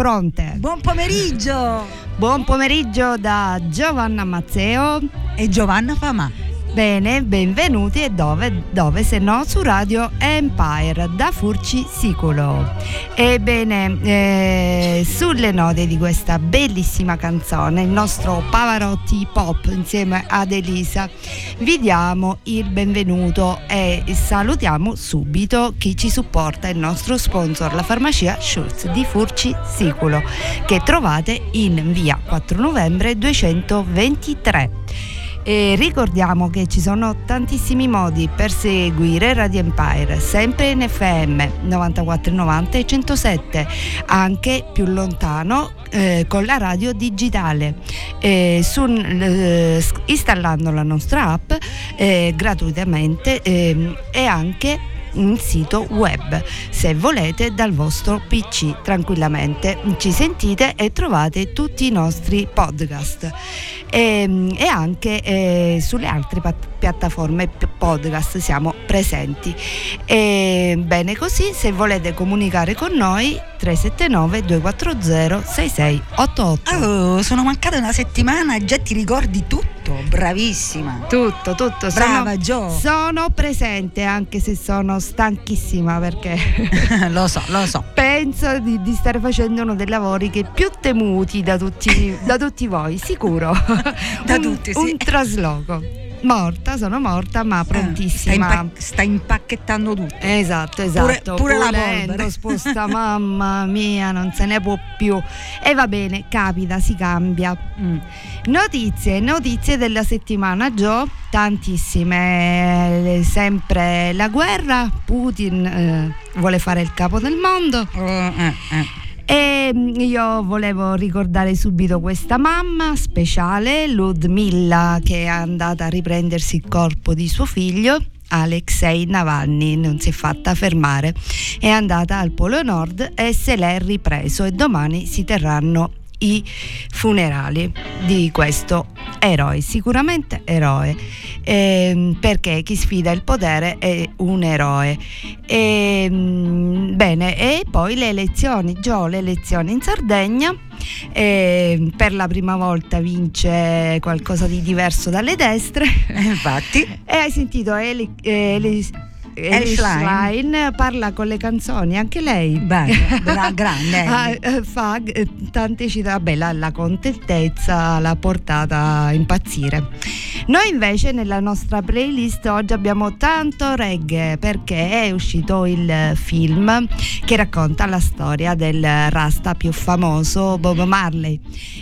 fronte. Buon pomeriggio! Buon pomeriggio da Giovanna Mazzeo. E Giovanna Famà. Bene, benvenuti e dove, dove se no su Radio Empire da Furci Siculo. Ebbene, eh, sulle note di questa bellissima canzone, il nostro Pavarotti Pop insieme ad Elisa, vi diamo il benvenuto e salutiamo subito chi ci supporta, il nostro sponsor, la farmacia Schultz di Furci Siculo, che trovate in via 4 novembre 223. E ricordiamo che ci sono tantissimi modi per seguire Radio Empire, sempre in FM 9490 e 107, anche più lontano eh, con la radio digitale, eh, sul- eh, installando la nostra app eh, gratuitamente ehm, e anche un sito web. Se volete dal vostro PC tranquillamente. Ci sentite e trovate tutti i nostri podcast. E, e anche eh, sulle altre pat- piattaforme podcast siamo presenti. E, bene così se volete comunicare con noi 379 240 6688 Oh, sono mancata una settimana già ti ricordi tutto. Bravissima. tutto tutto Brava sono, Gio. sono presente anche se sono stanchissima perché lo so, lo so. penso di, di stare facendo uno dei lavori che più temuti da tutti, da tutti voi, sicuro. Da un, tutti, sì. Un trasloco. Morta, sono morta, ma Sta, prontissima. impa- sta impacchettando tutto. Esatto, Pure- esatto. pure la Pulendo, polvere. sposta, mamma mia, non se ne può più. E va bene, capita, si cambia. Mm. Notizie, notizie della settimana, Gio, tantissime. Eh, Sempre la guerra, Putin eh, vuole fare il capo del mondo. Oh, eh, eh. E mm, io volevo ricordare subito questa mamma speciale, Ludmilla, che è andata a riprendersi il corpo di suo figlio. Alexei Navalny non si è fatta fermare, è andata al Polo Nord e se l'è ripreso e domani si terranno i funerali di questo eroe, sicuramente eroe, Ehm, perché chi sfida il potere è un eroe. Ehm, bene, e poi le elezioni, Gio, le elezioni in Sardegna. ehm, per la prima volta vince qualcosa di diverso dalle destre. Eh, Infatti, E hai sentito Eli, Eli, Schlein. Schlein parla con le canzoni, anche lei. bella, bra- grande. Ah, eh, fa eh, tante città, vabbè, la, la contentezza l'ha portata a impazzire. Noi invece nella nostra playlist oggi abbiamo tanto reggae perché è uscito il film che racconta la storia del rasta più famoso Bob Marley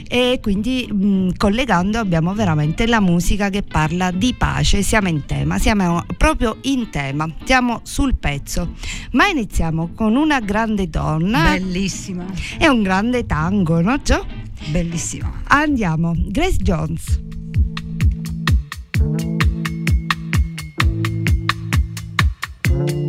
e quindi mh, collegando abbiamo veramente la musica che parla di pace, siamo in tema, siamo proprio in tema, siamo sul pezzo, ma iniziamo con una grande donna Bellissima, e un grande tango, no Gio? bellissima. Andiamo, Grace Jones. Thank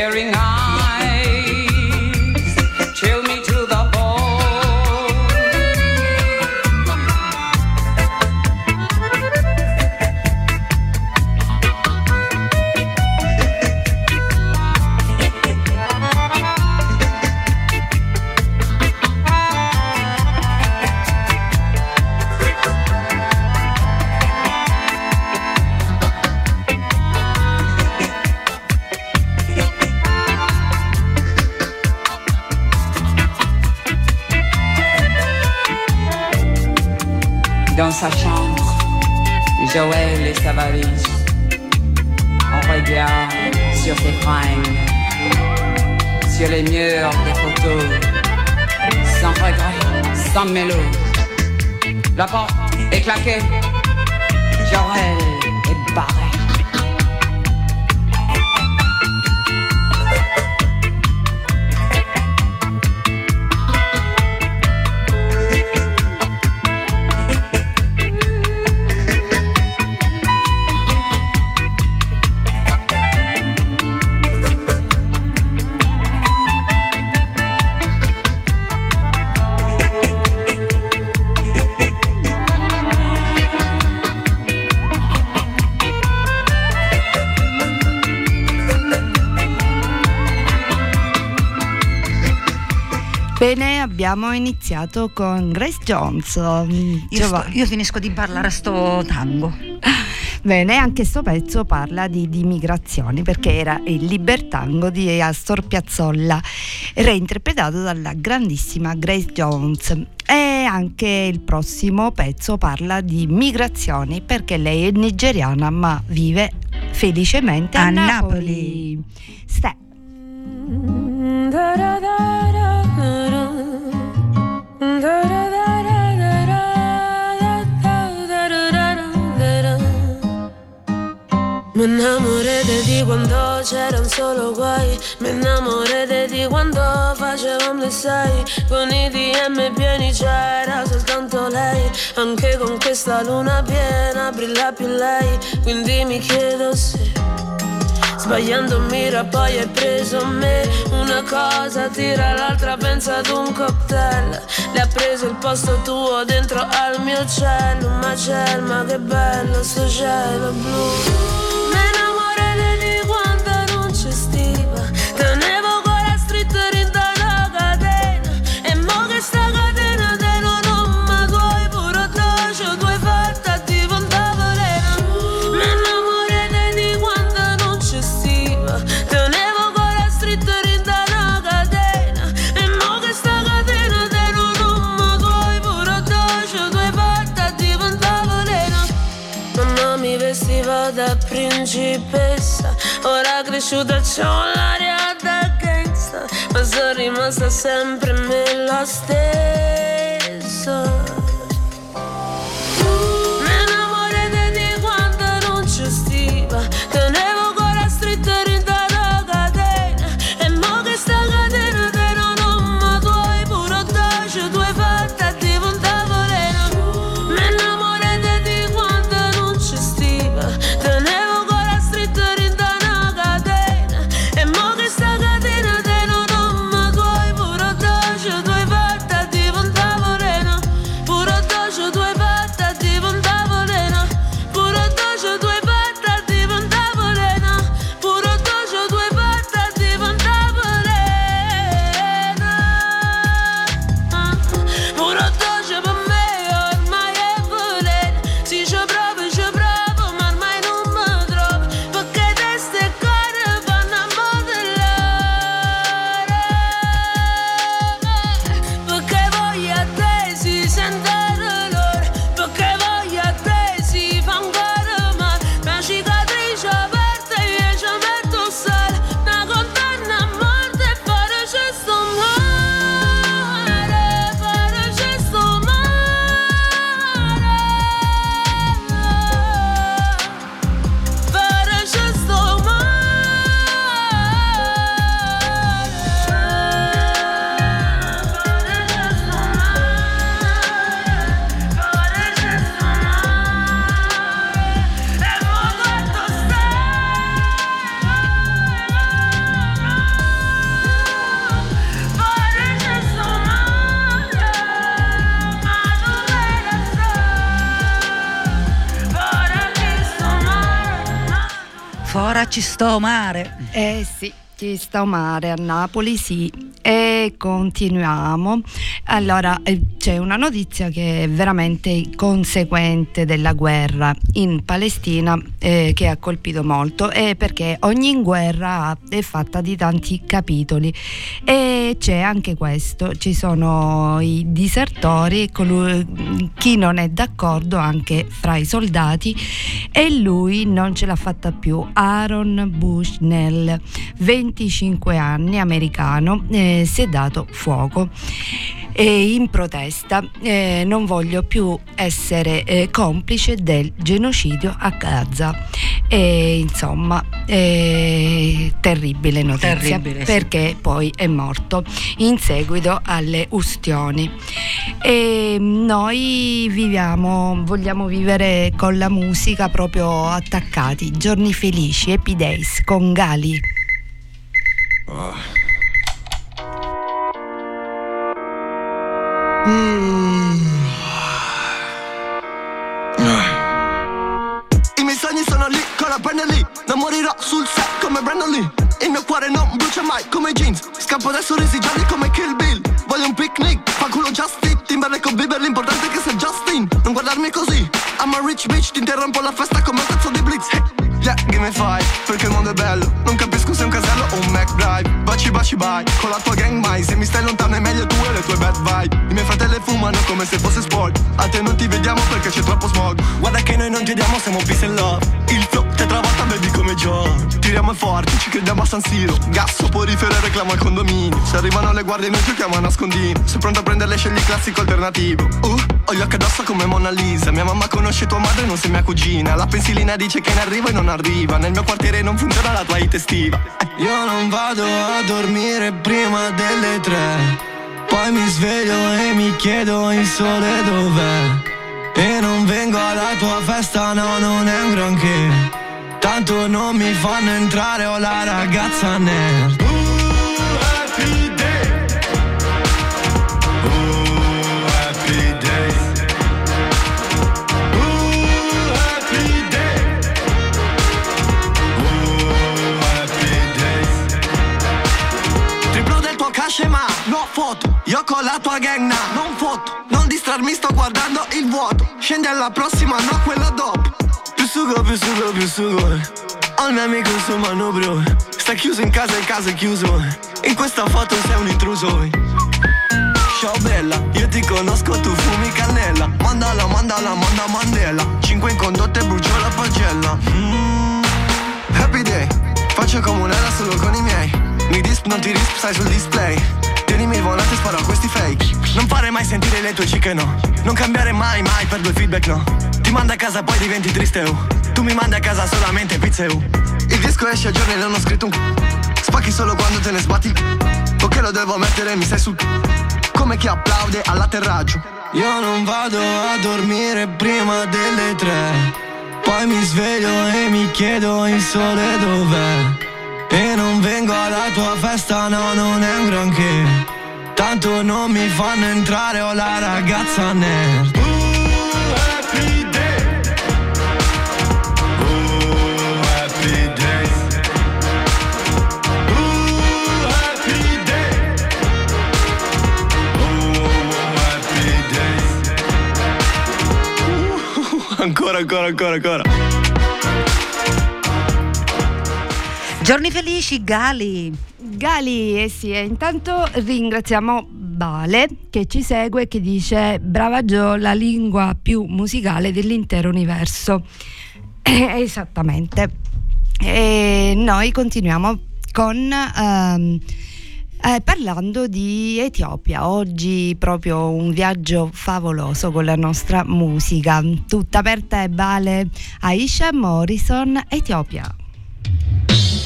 staring abbiamo iniziato con Grace Jones. Io, sto- io finisco di parlare sto tango. Bene, anche sto pezzo parla di, di migrazioni perché era il libertango di Astor Piazzolla, reinterpretato dalla grandissima Grace Jones. E anche il prossimo pezzo parla di migrazioni perché lei è nigeriana ma vive felicemente a, A Napoli. Ste- Mi innamoré di quando c'erano solo guai. Mi innamoré di quando facevamo le sei Con i DM pieni c'era soltanto lei. Anche con questa luna piena brilla più lei. Quindi mi chiedo se Sbagliando mira poi hai preso me. Una cosa tira l'altra pensa ad un cocktail. Le ha preso il posto tuo dentro al mio cielo. Ma cielo, ma che bello sto cielo blu cresciuta c'ho l'aria da gangsta Ma sono rimasta sempre me la stessa Ora ci sto mare. Eh sì, ci sta mare a Napoli, sì. E continuiamo. Allora, eh, c'è una notizia che è veramente conseguente della guerra in Palestina eh, che ha colpito molto e perché ogni guerra è fatta di tanti capitoli e c'è anche questo, ci sono i disertori, colui, chi non è d'accordo anche fra i soldati e lui non ce l'ha fatta più, Aaron Bushnell, 25 anni, americano, eh, si è dato fuoco e in protesta eh, non voglio più essere eh, complice del genocidio a Gaza. E, insomma, eh, terribile notizia Terribile, sì. perché poi è morto in seguito alle ustioni. E noi viviamo, vogliamo vivere con la musica proprio attaccati, giorni felici, happy days con Gali. I miei sogni sono lì, con la penna lì Non morirò sul set come Brandon Lee Il mio cuore non brucia mai come jeans Scappo dai sorrisi gialli come Kill Bill. Voglio un picnic, fa culo just fit Timberlake con Bieber, l'importante è che sei Justin. Non guardarmi così, I'm a rich bitch Ti interrompo la festa come un pezzo di blitz. Hey, Yeah, give me five, perché il mondo è bello. Non capisco se è un casello o un McDrive Baci baci bye, con la tua gang mai. Se mi stai lontano è meglio tu e le tue bad vibe. I miei fratelli fumano come se fosse sport. A te non ti vediamo perché c'è troppo smog. Guarda che noi non ti diamo, siamo peace and love. Il flow Joe Tiriamo forti, ci crediamo a San Siro. Gas, soporifero e reclamo al condominio. Se arrivano le guardie noi giochiamo a nascondino. Sei pronto a prenderle scegli il classico alternativo. Uh, ho gli occhi addosso come Mona Lisa. Mia mamma conosce tua madre, non sei mia cugina. La pensilina dice che ne arriva e non arriva. Nel mio quartiere non funziona la tua hit estiva. Io non vado a dormire prima delle tre. Poi mi sveglio e mi chiedo il sole dov'è. E non vengo alla tua festa, no, non è un granché Tanto non mi fanno entrare, ho la ragazza nerd ma no foto. Io con la tua gang na, non foto. Non distrarmi sto guardando il vuoto. Scendi alla prossima, no quella dopo sugo, più sugo, più sugo. Ho mio amico sul manubrio Sta chiuso in casa e il caso è chiuso. In questa foto sei un intruso. Ciao bella, io ti conosco, tu fumi cannella. Mandala, mandala, manda Mandela. Cinque in condotta e brucio la pagella. Mm, Happy day, faccio comunella solo con i miei. Mi disp, non ti risp, stai sul display Tienimi volante sparo a questi fake Non fare mai sentire le tue cicche no Non cambiare mai, mai per due feedback no Ti manda a casa poi diventi triste oh. Tu mi mandi a casa solamente pizze oh. Il disco esce a giorni e non ho scritto un c***o. Spacchi solo quando te ne sbatti. Ok lo devo mettere, mi sei c***o. Come chi applaude all'atterraggio Io non vado a dormire prima delle tre Poi mi sveglio e mi chiedo il sole dov'è E non vengo alla tua festa, no, non è un granché. Tanto non mi fanno entrare, ho la ragazza nerd happy day Ooh, happy day. Ooh, happy day. Ooh, happy day. Uh, Ancora, ancora, ancora, ancora Giorni felici, Gali. Gali, eh sì, e intanto ringraziamo Vale che ci segue e che dice brava Gio, la lingua più musicale dell'intero universo. Eh, Esattamente. E noi continuiamo con ehm, eh, parlando di Etiopia. Oggi proprio un viaggio favoloso con la nostra musica. Tutta per te, Vale. Aisha Morrison, Etiopia.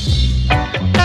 Bye.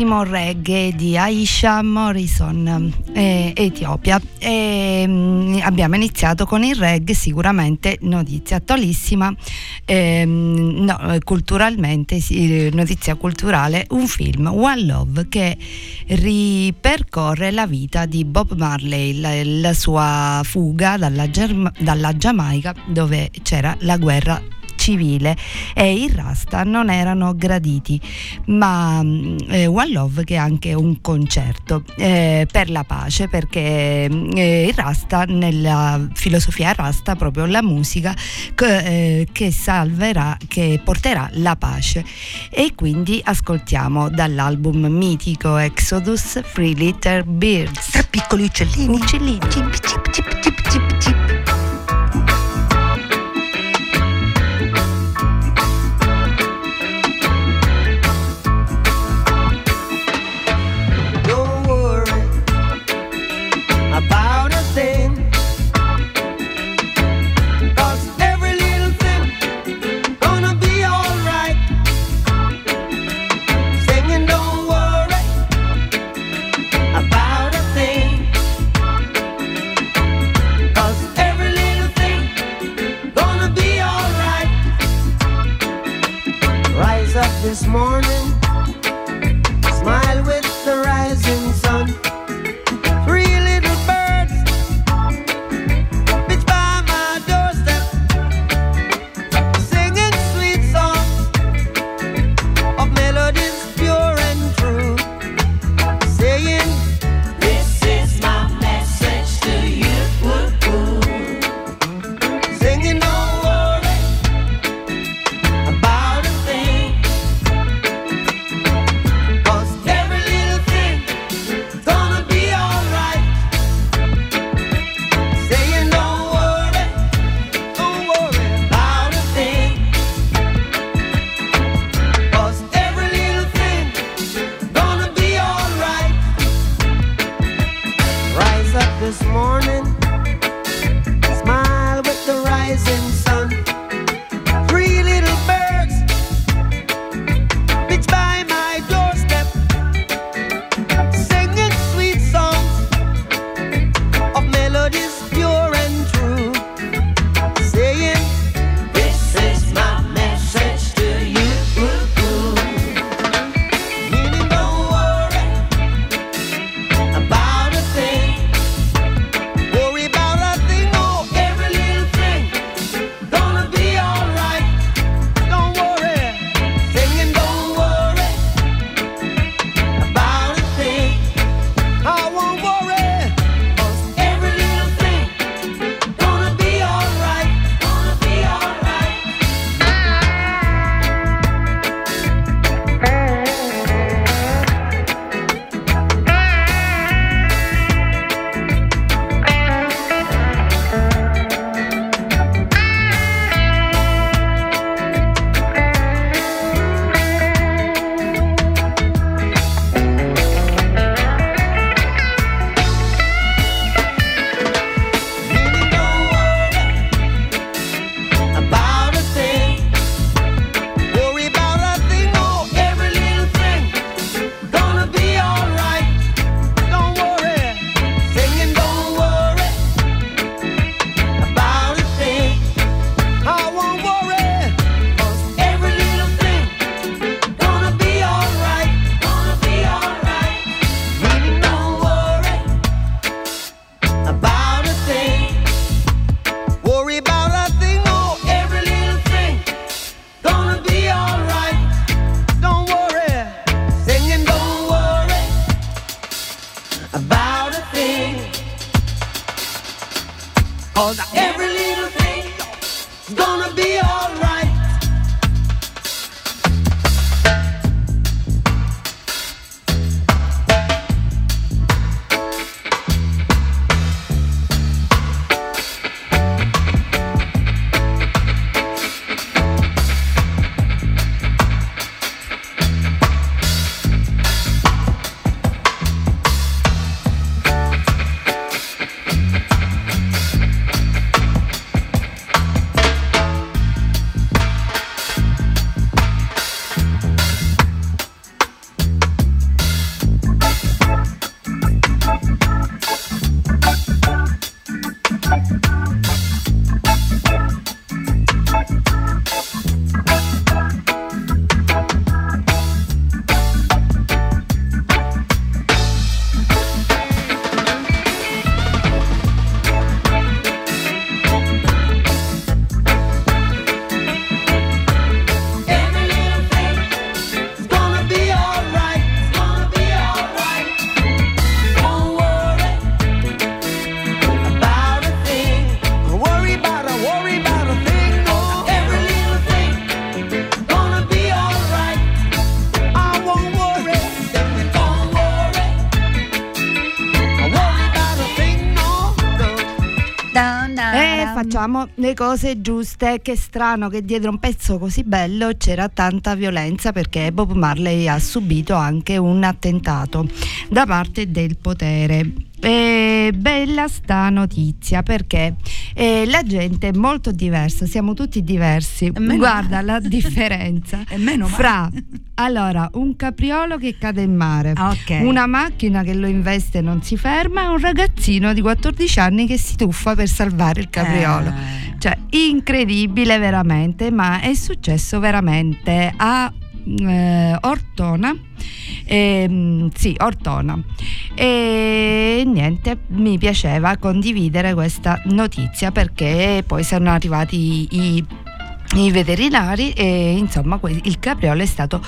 l'ultimo reggae di Aisha Morrison, eh, Etiopia. E, mh, abbiamo iniziato con il reggae, sicuramente notizia attualissima, eh, no, culturalmente, eh, notizia culturale, un film, One Love, che ripercorre la vita di Bob Marley, la, la sua fuga dalla, Germ- dalla Giamaica dove c'era la guerra civile e i Rasta non erano graditi, ma mm, eh, One Love che è anche un concerto eh, per la pace perché mm, eh, il Rasta nella filosofia Rasta proprio la musica che, eh, che salverà, che porterà la pace e quindi ascoltiamo dall'album mitico Exodus Free Little Birds. Tre piccoli uccellini. Uccellini. Cip, cip, cip, cip. Le cose giuste. Che strano che dietro un pezzo così bello c'era tanta violenza perché Bob Marley ha subito anche un attentato da parte del potere. E bella sta notizia perché eh, la gente è molto diversa, siamo tutti diversi. meno Guarda male. la differenza E meno fra allora un capriolo che cade in mare, Ah, ok. una macchina che lo investe e non si ferma e un ragazzino di 14 anni che si tuffa per salvare il capriolo. Eh. Cioè, incredibile veramente, ma è successo veramente a eh, Ortona. Ehm, sì, Ortona. E niente, mi piaceva condividere questa notizia perché poi sono arrivati i, i veterinari e insomma il capriolo è stato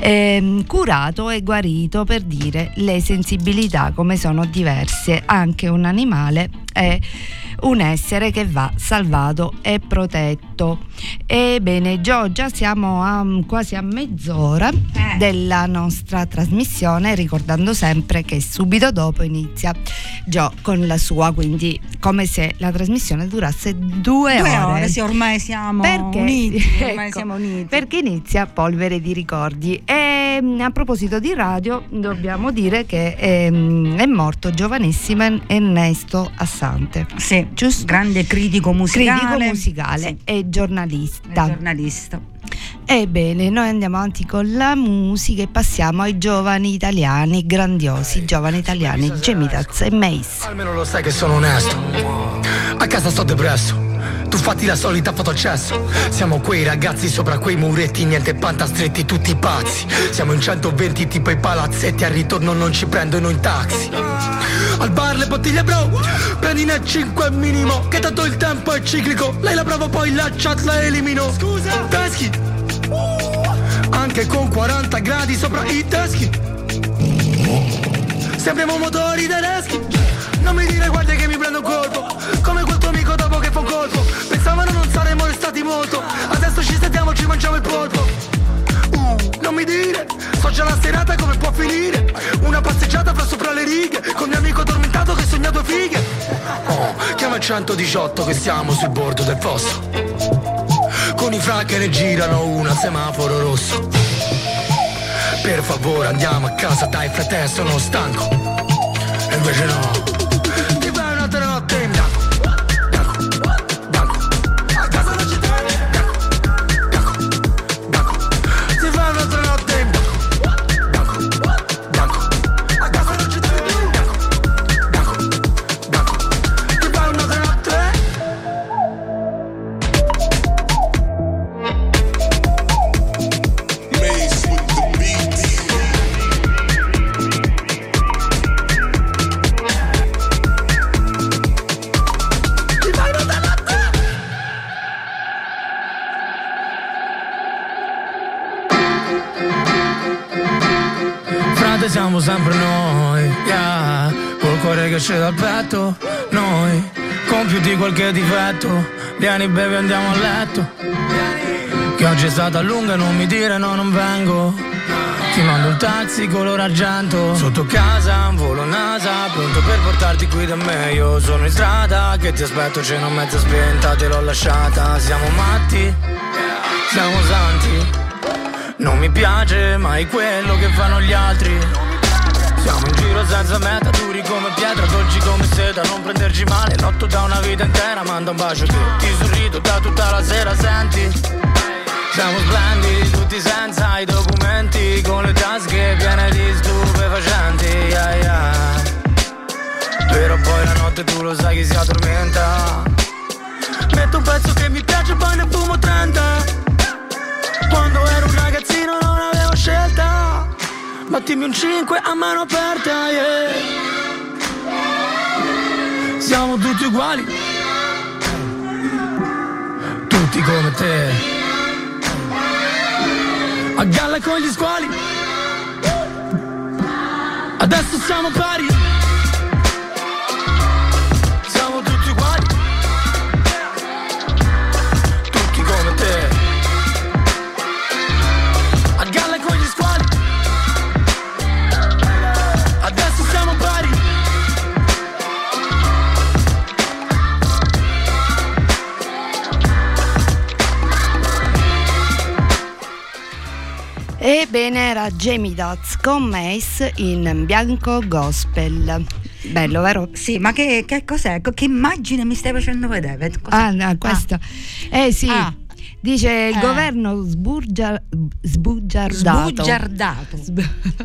ehm, curato e guarito per dire le sensibilità come sono diverse anche un animale è un essere che va salvato e protetto ebbene Giorgia siamo a, quasi a mezz'ora Eh. della nostra trasmissione ricordando sempre che subito dopo inizia Gio con la sua quindi come se la trasmissione durasse due, Due ore, sì, ormai siamo perché, uniti. Ormai ecco, siamo uniti. perché inizia Polvere di ricordi. E mm, a proposito di radio, dobbiamo dire che ehm, è morto giovanissimo Ernesto Assante. Sì, Giusto? grande critico musicale. Critico musicale Sì, e è giornalista. giornalista. Ebbene, noi andiamo avanti con la musica e passiamo ai giovani italiani, grandiosi giovani italiani, Gemitaz e Mace. Almeno lo sai che sono onesto. A casa sto depresso. Tu fatti la solita fotocesso. Siamo quei ragazzi sopra quei muretti, niente pantastretti, tutti pazzi. Siamo in 120 tipo i palazzetti, al ritorno non ci prendono in taxi. Al bar le bottiglie bro, prendine 5 minimo, che tanto il tempo è ciclico. Lei la prova poi la chat la elimino. Scusa, peschi. Anche con 40 gradi sopra i teschi. Sembriamo motori tedeschi Non mi dire guarda che mi prendo un colpo Come un colpo. Pensavano non saremmo restati molto Adesso ci sentiamo ci mangiamo il polpo. Uh, non mi dire So già la serata come può finire. Una passeggiata fra sopra le righe Con mio amico addormentato che sogna due fighe. Oh, chiama il 118 che siamo sul bordo del fosso Con i fra che ne girano una semaforo rosso. Per favore andiamo a casa dai fratello sono stanco. E invece no sempre noi, yeah. Col cuore che esce dal petto, noi. Di qualche difetto Vieni bevi andiamo a letto. Che oggi è stata lunga non mi dire no non vengo. Ti mando un taxi color argento. Sotto casa, un volo NASA Pronto per portarti qui da me. Io sono in strada Che ti aspetto, cena mezza spenta Te l'ho lasciata, siamo matti Siamo santi. Non mi piace mai quello che fanno gli altri Giro senza meta, duri come pietra, dolci come seta Non prenderci male, lotto da una vita intera Manda un bacio che ti sorrido da tutta la sera, senti? Siamo splendidi, tutti senza i documenti Con le tasche piene di stupefacenti yeah, yeah. Però poi la notte tu lo sai chi si addormenta Metto un pezzo che mi piace poi ne fumo 30 quando ero un ragazzino Battimi un 5 a mano aperta, yeah. Siamo tutti uguali. Tutti come te. A galla con gli squali. Adesso siamo pari era Jamie Dotz con Mace in Bianco Gospel. Bello, vero? Sì, ma che, che cos'è? Che immagine mi stai facendo vedere? Cos'è? Ah, no, questo. Eh sì. Ah. Dice il Eh. governo sburgia- sbugiardato. Sbugiardato. Sb-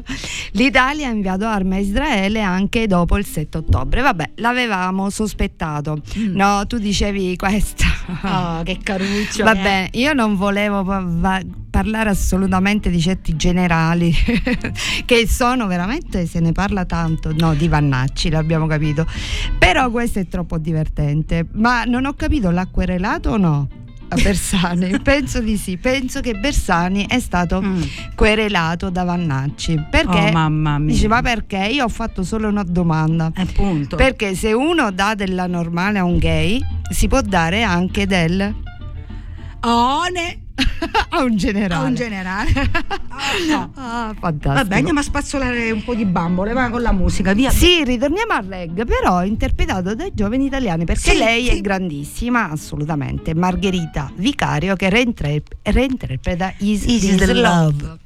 L'Italia ha inviato armi a Israele anche dopo il 7 ottobre. Vabbè, l'avevamo sospettato. No, tu dicevi questa. Oh, che caruccio. Va bene, io non volevo va- parlare assolutamente di certi generali che sono veramente, se ne parla tanto, no, di Vannacci, l'abbiamo capito. Però questo è troppo divertente. Ma non ho capito, l'ha querelato o no? A Bersani? penso di sì, penso che Bersani è stato Mm. querelato da Vannacci. Perché? Oh. Dice, ma perché? Io ho fatto solo una domanda. Appunto. Perché se uno dà della normale a un gay, si può dare anche del One a un generale. a un generale. Ah, no. Ah, fantastico. Vabbè, andiamo a spazzolare un po' di bambole, va con la musica, via. Sì, ritorniamo al reg, però interpretato dai giovani italiani perché Sì, lei sì. è grandissima, assolutamente. Margherita Vicario che reintre- reinterpreta Is, Is This the Love.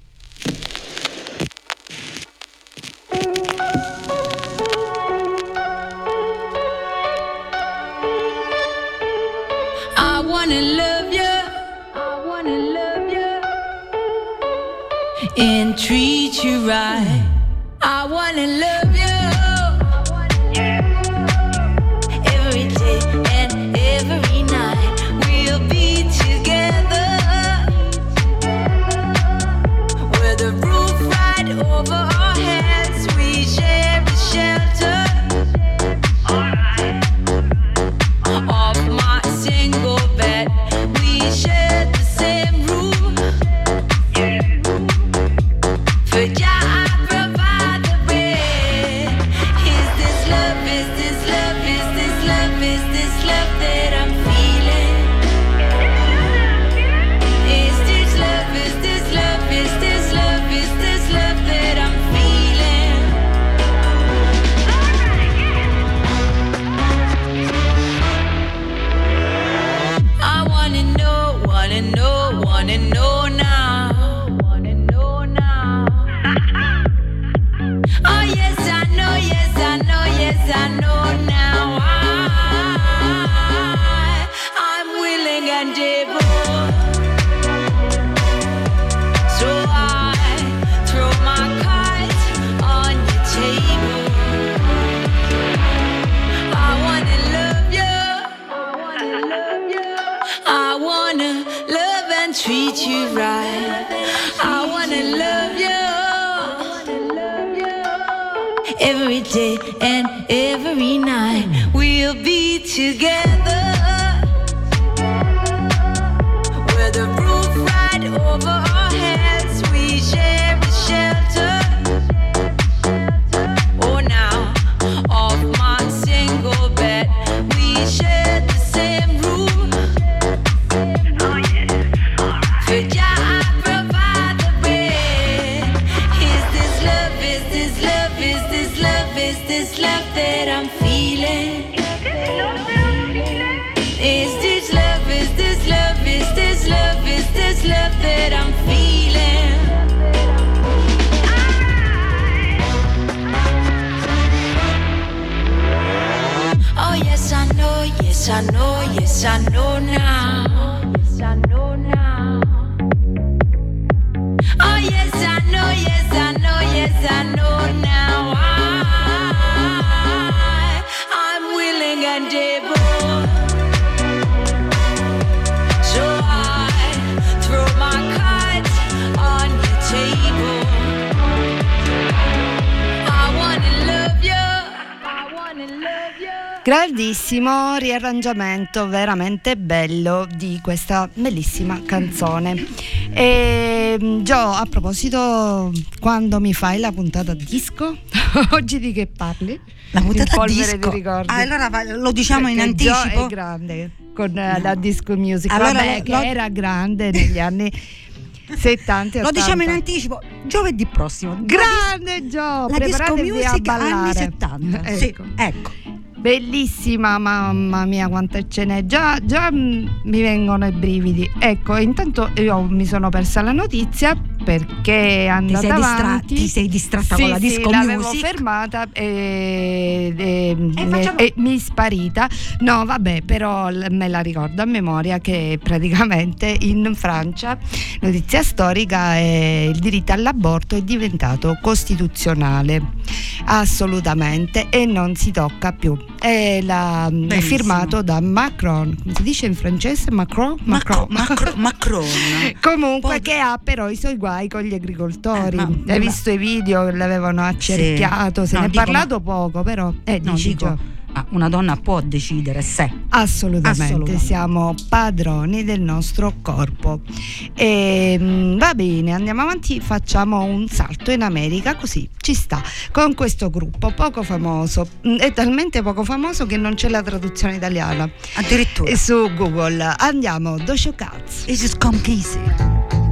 Every day and every night we'll be together. Grandissimo riarrangiamento, veramente bello di questa bellissima canzone. E Gio, a proposito, quando mi fai la puntata disco? Oggi di che parli? La In puntata polvere disco. di ricordi. Ah, allora lo diciamo in Perché Gio anticipo. è grande con eh, la disco music. Allora Vabbè, lo- che lo- era grande negli anni 70 e Lo diciamo in 80. anticipo, giovedì prossimo. Grande Gio, La disco music anni ballare. 70. Sì, Ecco. Bellissima, mamma mia, quante ce n'è. Già, già mm, mi vengono i brividi. Ecco, intanto io mi sono persa la notizia perché è andata sei distra- avanti. ti sei distratta Sì, con la sì, disco l'avevo music? fermata e, e- Eh, facciamo- e mi è sparita. No, vabbè, però me la ricordo a memoria che praticamente in Francia, notizia storica, è il diritto all'aborto è diventato costituzionale, assolutamente, e non si tocca più. È, la- è firmato da Macron, come si dice in francese? Macron? Macron, Macron, Macron. Comunque Poi- che ha però i suoi guai con gli agricoltori. Eh, ma- Hai ma- visto i video che l'avevano accerchiato? Se No, ne è parlato poco, però. Eh, No, dici dico, ah, una donna può decidere se. Assolutamente, Assolutamente. siamo padroni del nostro corpo. E, mm, va bene, andiamo avanti, facciamo un salto in America, così ci sta, con questo gruppo poco famoso, Mm, è talmente poco famoso che non c'è la traduzione italiana. Addirittura. E su Google andiamo, Dojo Cats. This is come easy.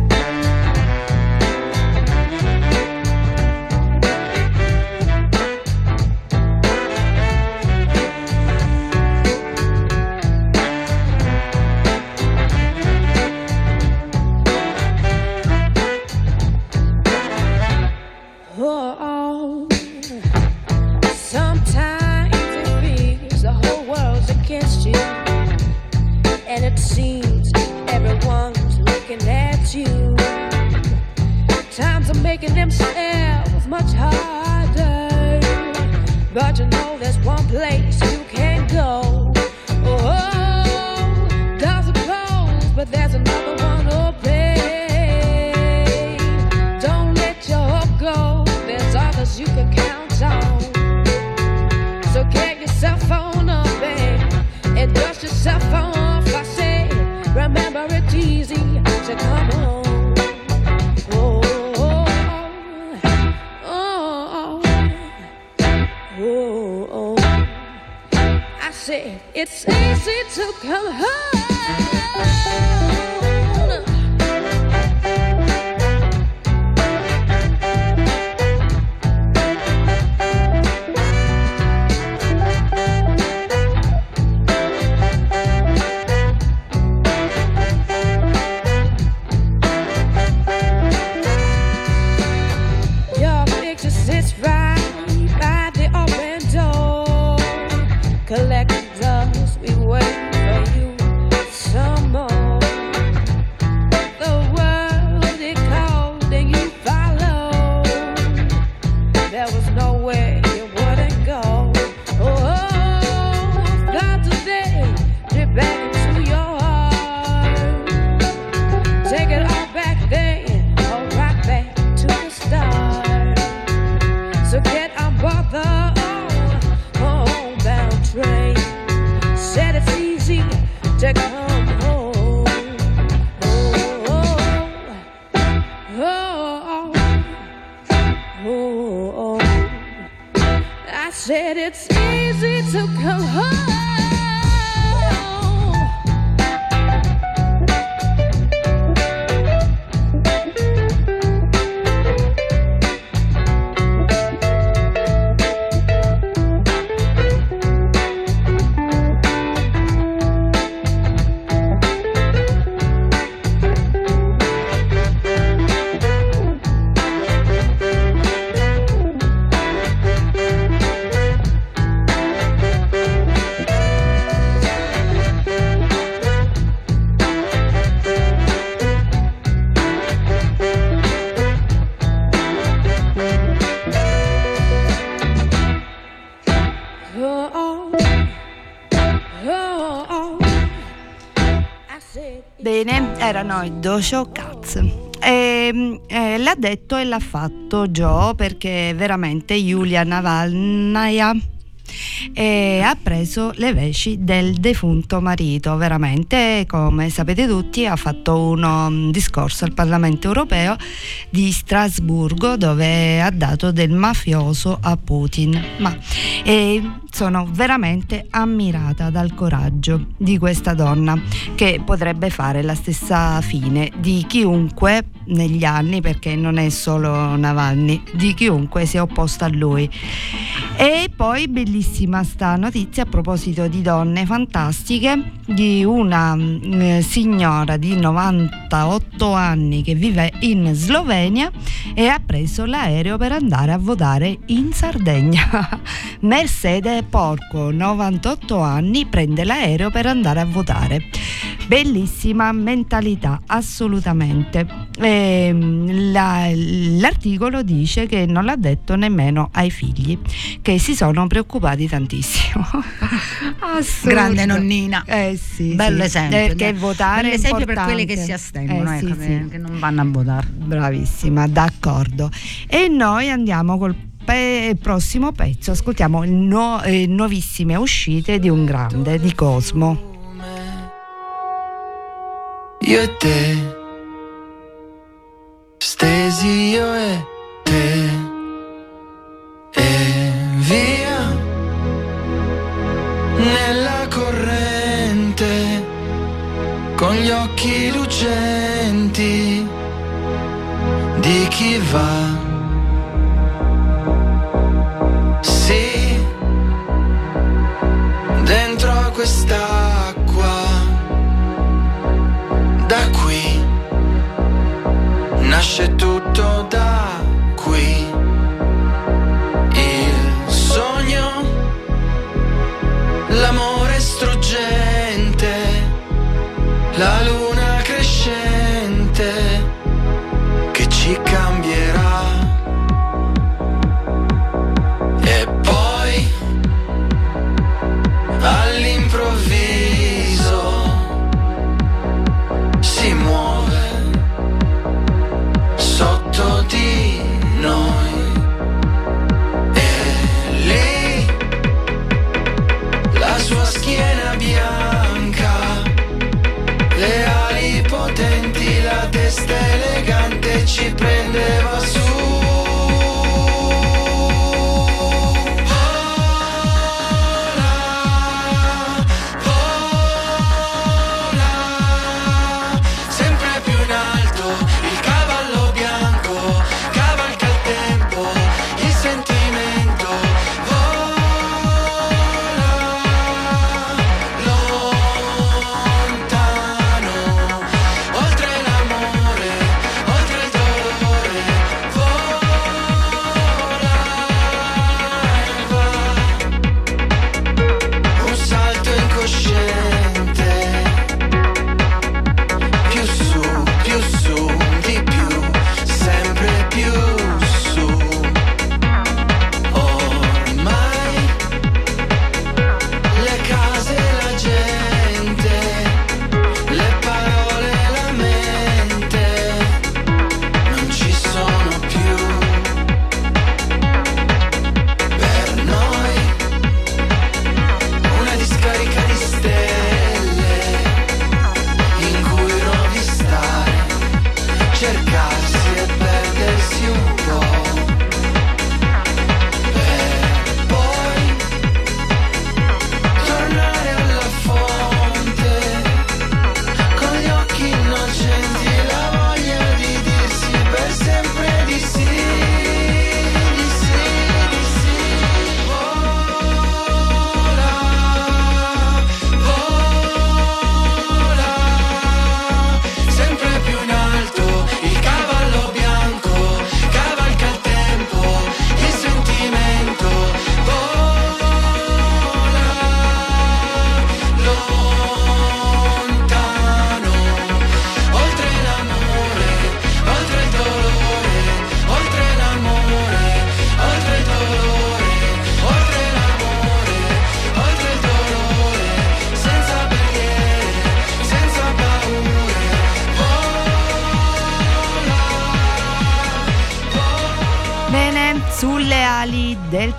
making them sad. Oh. I said it's easy to come home. Erano i Dojo Cats. E, eh, l'ha detto e l'ha fatto Joe perché veramente Yulia Navalnaya eh, ha preso le veci del defunto marito. Veramente, come sapete tutti, ha fatto uno mm, discorso al Parlamento europeo di Strasburgo dove ha dato del mafioso a Putin. Ma eh, sono veramente ammirata dal coraggio di questa donna che potrebbe fare la stessa fine di chiunque negli anni, perché non è solo Navalny, di chiunque si è opposto a lui. E poi bellissima sta notizia a proposito di donne fantastiche di una mm, eh, signora di 98 anni che vive in Slovenia e ha preso l'aereo per andare a votare in Sardegna. Mercedes Porco, 98 anni, prende l'aereo per andare a votare. Bellissima mentalità, assolutamente. Ehm, la- l'articolo dice che non l'ha detto nemmeno ai figli, che si sono preoccupati tantissimo. Assurdo. Grande nonnina. Eh sì, Bello sì. esempio. Perché votare Bello è esempio per quelle che si astengono, Eh, ecco, sì, che, sì. che non vanno a votare. Bravissima, d'accordo. E noi andiamo col pe- prossimo pezzo, ascoltiamo nuo- eh, nuovissime uscite di un grande, di Cosmo. Io e te, stesi io e te, e via. Nella corrente, con gli occhi lucenti. Di chi va. Quest'acqua. Da qui nasce tutto da qui. Il sogno l'amore struggente la luna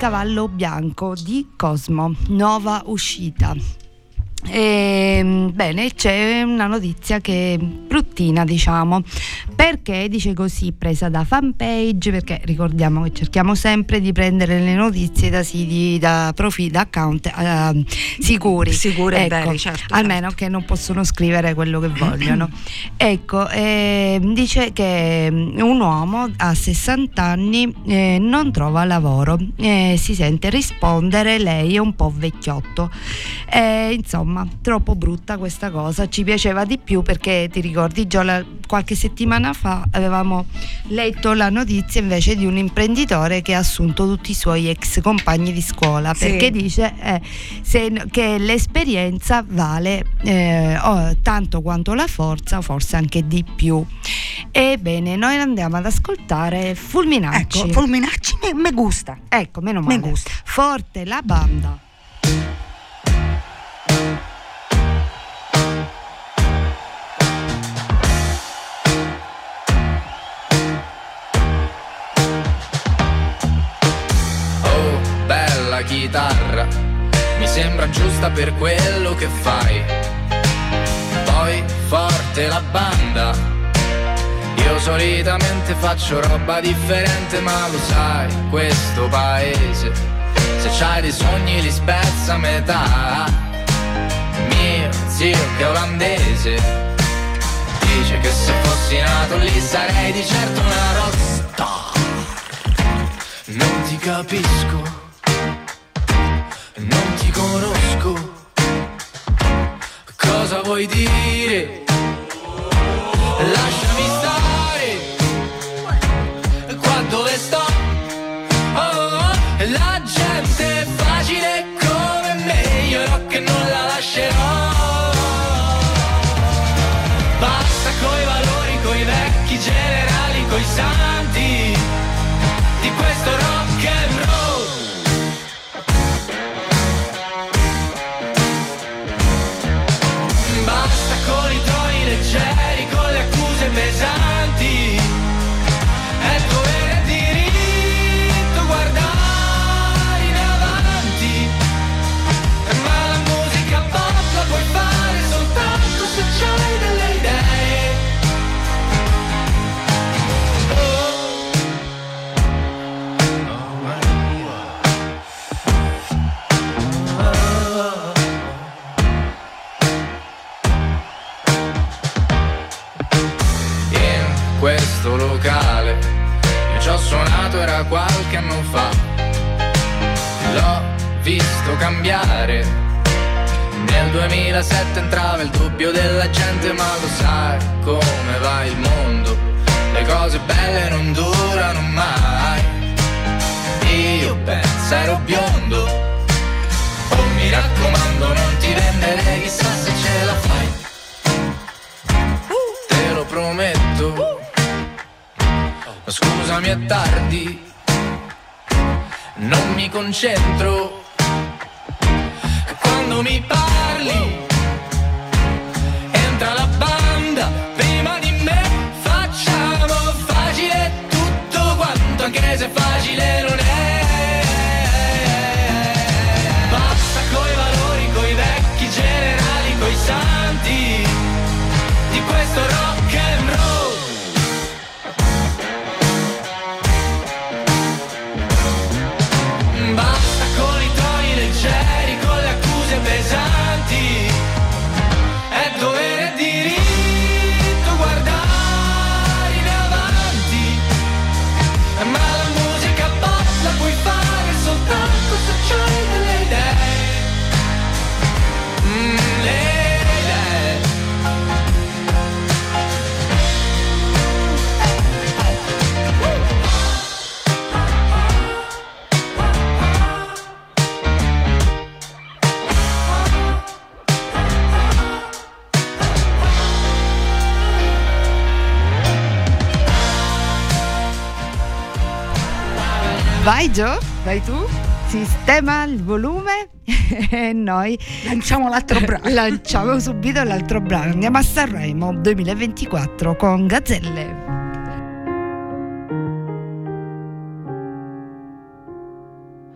cavallo bianco di Cosmo, nuova uscita. E, bene, c'è una notizia che è bruttina, diciamo, perché dice così, presa da fanpage, perché ricordiamo che cerchiamo sempre di prendere le notizie da siti, da profili, da account eh, sicuri. Sicuri e ecco, certo, Almeno che non possono scrivere quello che vogliono. ecco, eh, dice che mm, un uomo a 60 anni eh, non trova lavoro, eh, si sente rispondere lei è un po' vecchiotto. Eh, insomma, troppo brutta questa cosa. Ci piaceva di più perché ti ricordi, già la- qualche settimana fa avevamo letto la notizia invece di un imprenditore che ha assunto tutti i suoi ex compagni di scuola Sì. perché dice eh, se- che l'esperienza vale eh, oh, tanto quanto la forza, forse anche di più. Ebbene, noi andiamo ad ascoltare Fulminacci. Ecco, Fulminacci me, me gusta. Ecco, meno Me male. gusta. Forte la banda. Solitamente faccio roba differente, ma lo sai, questo paese, se c'hai dei sogni li spezza a metà. Mio zio che è olandese, dice che se fossi nato lì sarei di certo una rockstar. Non ti capisco, non ti conosco. Cosa vuoi dire? Lasciami generali, Vai Gio, vai tu, sistema il volume e noi Lanciamo l'altro brano. lanciamo subito l'altro brano. Andiamo a Sanremo 2024 con Gazzelle.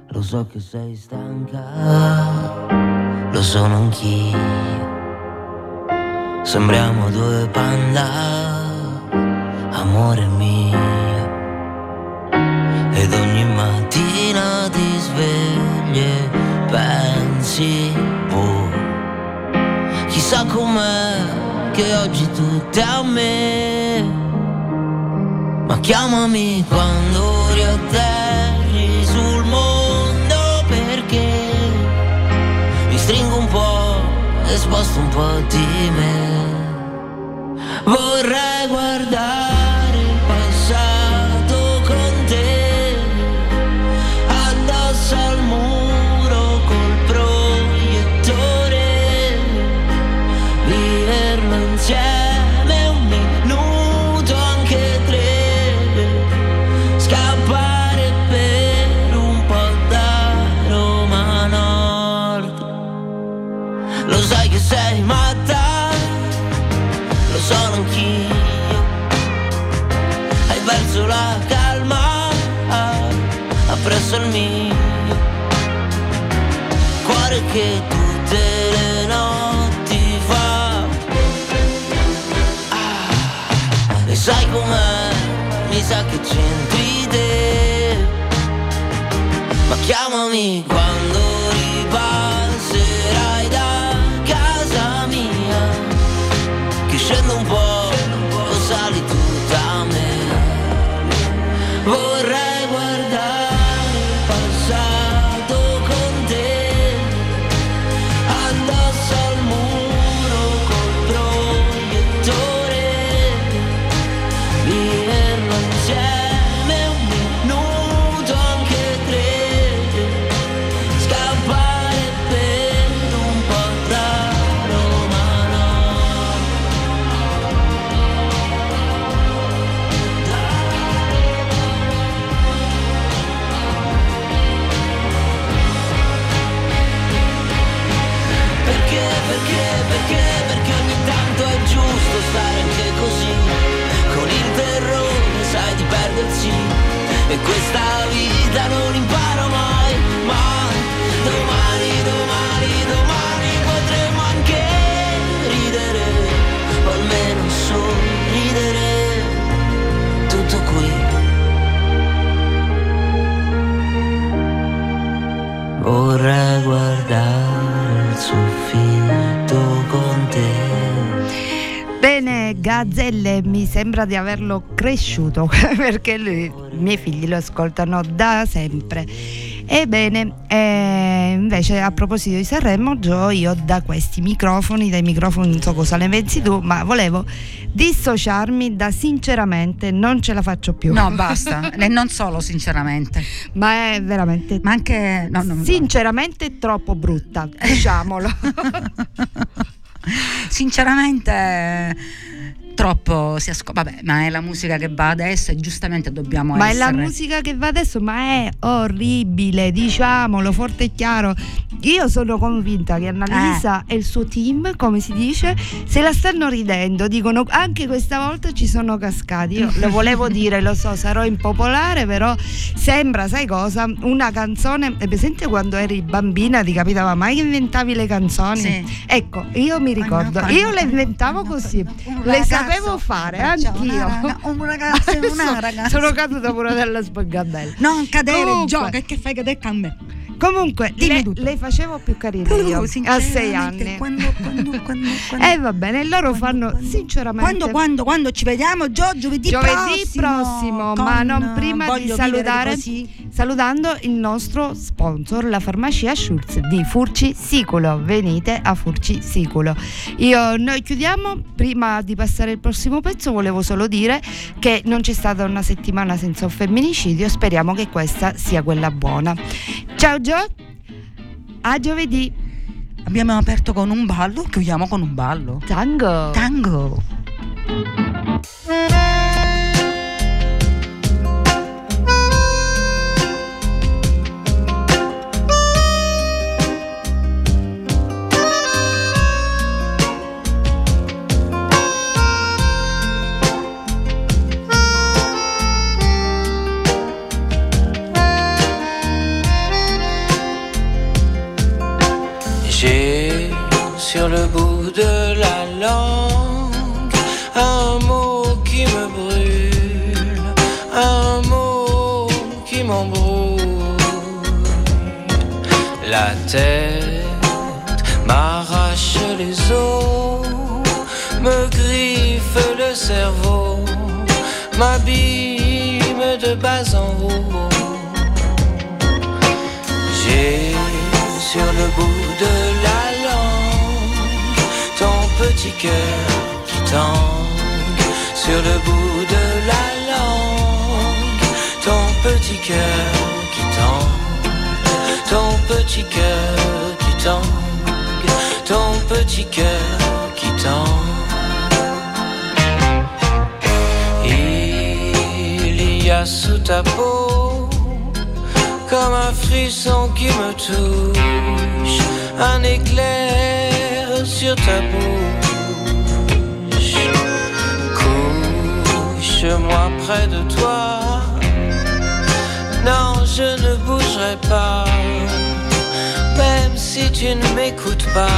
Lo so che sei stanca, lo sono anch'io. Sembriamo due panda, amore mio. Mattina ti svegli e pensi, boh, chissà com'è che oggi tutto è a me. Ma chiamami quando riatterri sul mondo perché mi stringo un po' e sposto un po' di me. Vorrei guardare sono anch'io. Hai perso la calma, appresso il mio. Cuore che tutte le notti fa. Ah, e sai com'è? Mi sa che c'entri te. Ma chiamami quando Bene, Gazzelle, mi sembra di averlo cresciuto perché lui- i miei figli lo ascoltano da sempre. Ebbene, eh, invece a proposito di Sanremo, Gio, io da questi microfoni, dai microfoni non so cosa ne pensi tu, ma volevo dissociarmi da sinceramente non ce la faccio più. No, basta. E non solo, sinceramente. Ma è veramente Ma anche. No, no, no. sinceramente troppo brutta, diciamolo. Sinceramente. Troppo si ascolta. Vabbè, ma è la musica che va adesso e giustamente dobbiamo Ma è essere. la musica che va adesso, ma è orribile, diciamolo forte e chiaro. Io sono convinta che Annalisa Eh. e il suo team, come si dice, se la stanno ridendo. Dicono anche questa volta ci sono cascati. Io lo volevo dire, lo so, sarò impopolare, però sembra, sai cosa? Una canzone. È presente quando eri bambina, ti capitava mai che inventavi le canzoni? Sì. Ecco, io mi ricordo, io le inventavo così, le ragazzo sapevo fare anch'io. una raga- un ragazzo e una ragazza. Sono caduta pure dalla spagandella. Non cadere, Comunque- Gio, che, che fai cadere a me? Comunque, le, le facevo più carine io a sei anni. Quando, quando, quando, quando, E va bene, loro fanno sinceramente. quando, quando, quando ci vediamo, Gio, giovedì, Giovedì prossimo, prossimo, ma non prima di salutare, salutando il nostro sponsor, la farmacia Schulz di Furci Siculo. Venite a Furci Siculo. Io, noi chiudiamo, prima di passare il prossimo pezzo volevo solo dire che non c'è stata una settimana senza un femminicidio, speriamo che questa sia quella buona. Ciao Gio, a giovedì. Abbiamo aperto con un ballo, chiudiamo con un ballo. Tango. Tango. La tête m'arrache les os, me griffe le cerveau, m'abîme de bas en haut. J'ai sur le bout de la langue ton petit cœur qui tangue. Sur le bout de la langue ton petit cœur. Ton petit cœur qui tangue. Ton petit cœur qui tangue. Il y a sous ta peau comme un frisson qui me touche, un éclair sur ta bouche. Couche-moi près de toi, non, je ne bougerai pas, si tu ne m'écoutes pas.